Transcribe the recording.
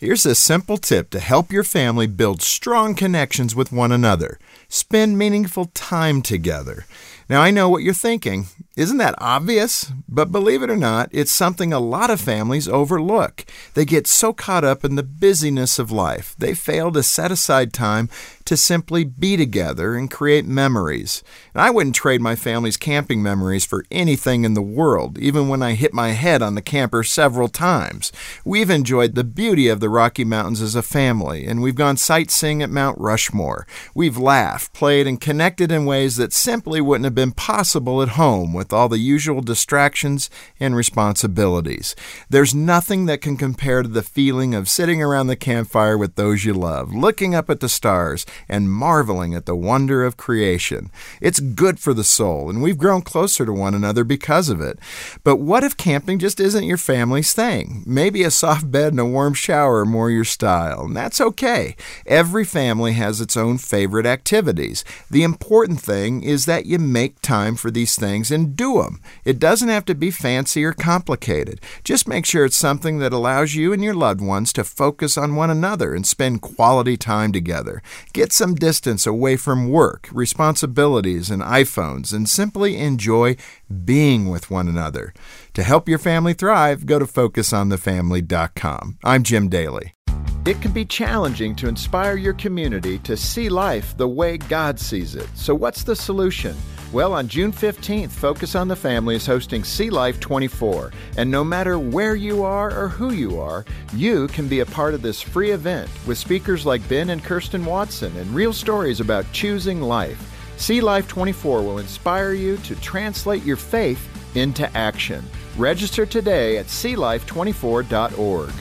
Here's a simple tip to help your family build strong connections with one another. Spend meaningful time together. Now, I know what you're thinking. Isn't that obvious? But believe it or not, it's something a lot of families overlook. They get so caught up in the busyness of life, they fail to set aside time to simply be together and create memories. And I wouldn't trade my family's camping memories for anything in the world, even when I hit my head on the camper several times. We've enjoyed the beauty of the Rocky Mountains as a family, and we've gone sightseeing at Mount Rushmore. We've laughed, played, and connected in ways that simply wouldn't have been possible at home with all the usual distractions and responsibilities. There's nothing that can compare to the feeling of sitting around the campfire with those you love, looking up at the stars, and marveling at the wonder of creation. It's good for the soul, and we've grown closer to one another because of it. But what if camping just isn't your family's thing? Maybe a soft bed and a warm shower are more your style, and that's okay. Every family has its own favorite activities. The important thing is that you make time for these things and do them. It doesn't have to be fancy or complicated. Just make sure it's something that allows you and your loved ones to focus on one another and spend quality time together. Get some distance away from work, responsibilities, and iPhones and simply enjoy being with one another. To help your family thrive, go to focusonthefamily.com. I'm Jim Daly. It can be challenging to inspire your community to see life the way God sees it. So, what's the solution? Well, on June 15th, Focus on the Family is hosting See Life 24. And no matter where you are or who you are, you can be a part of this free event with speakers like Ben and Kirsten Watson and real stories about choosing life. See Life 24 will inspire you to translate your faith into action. Register today at seelife24.org.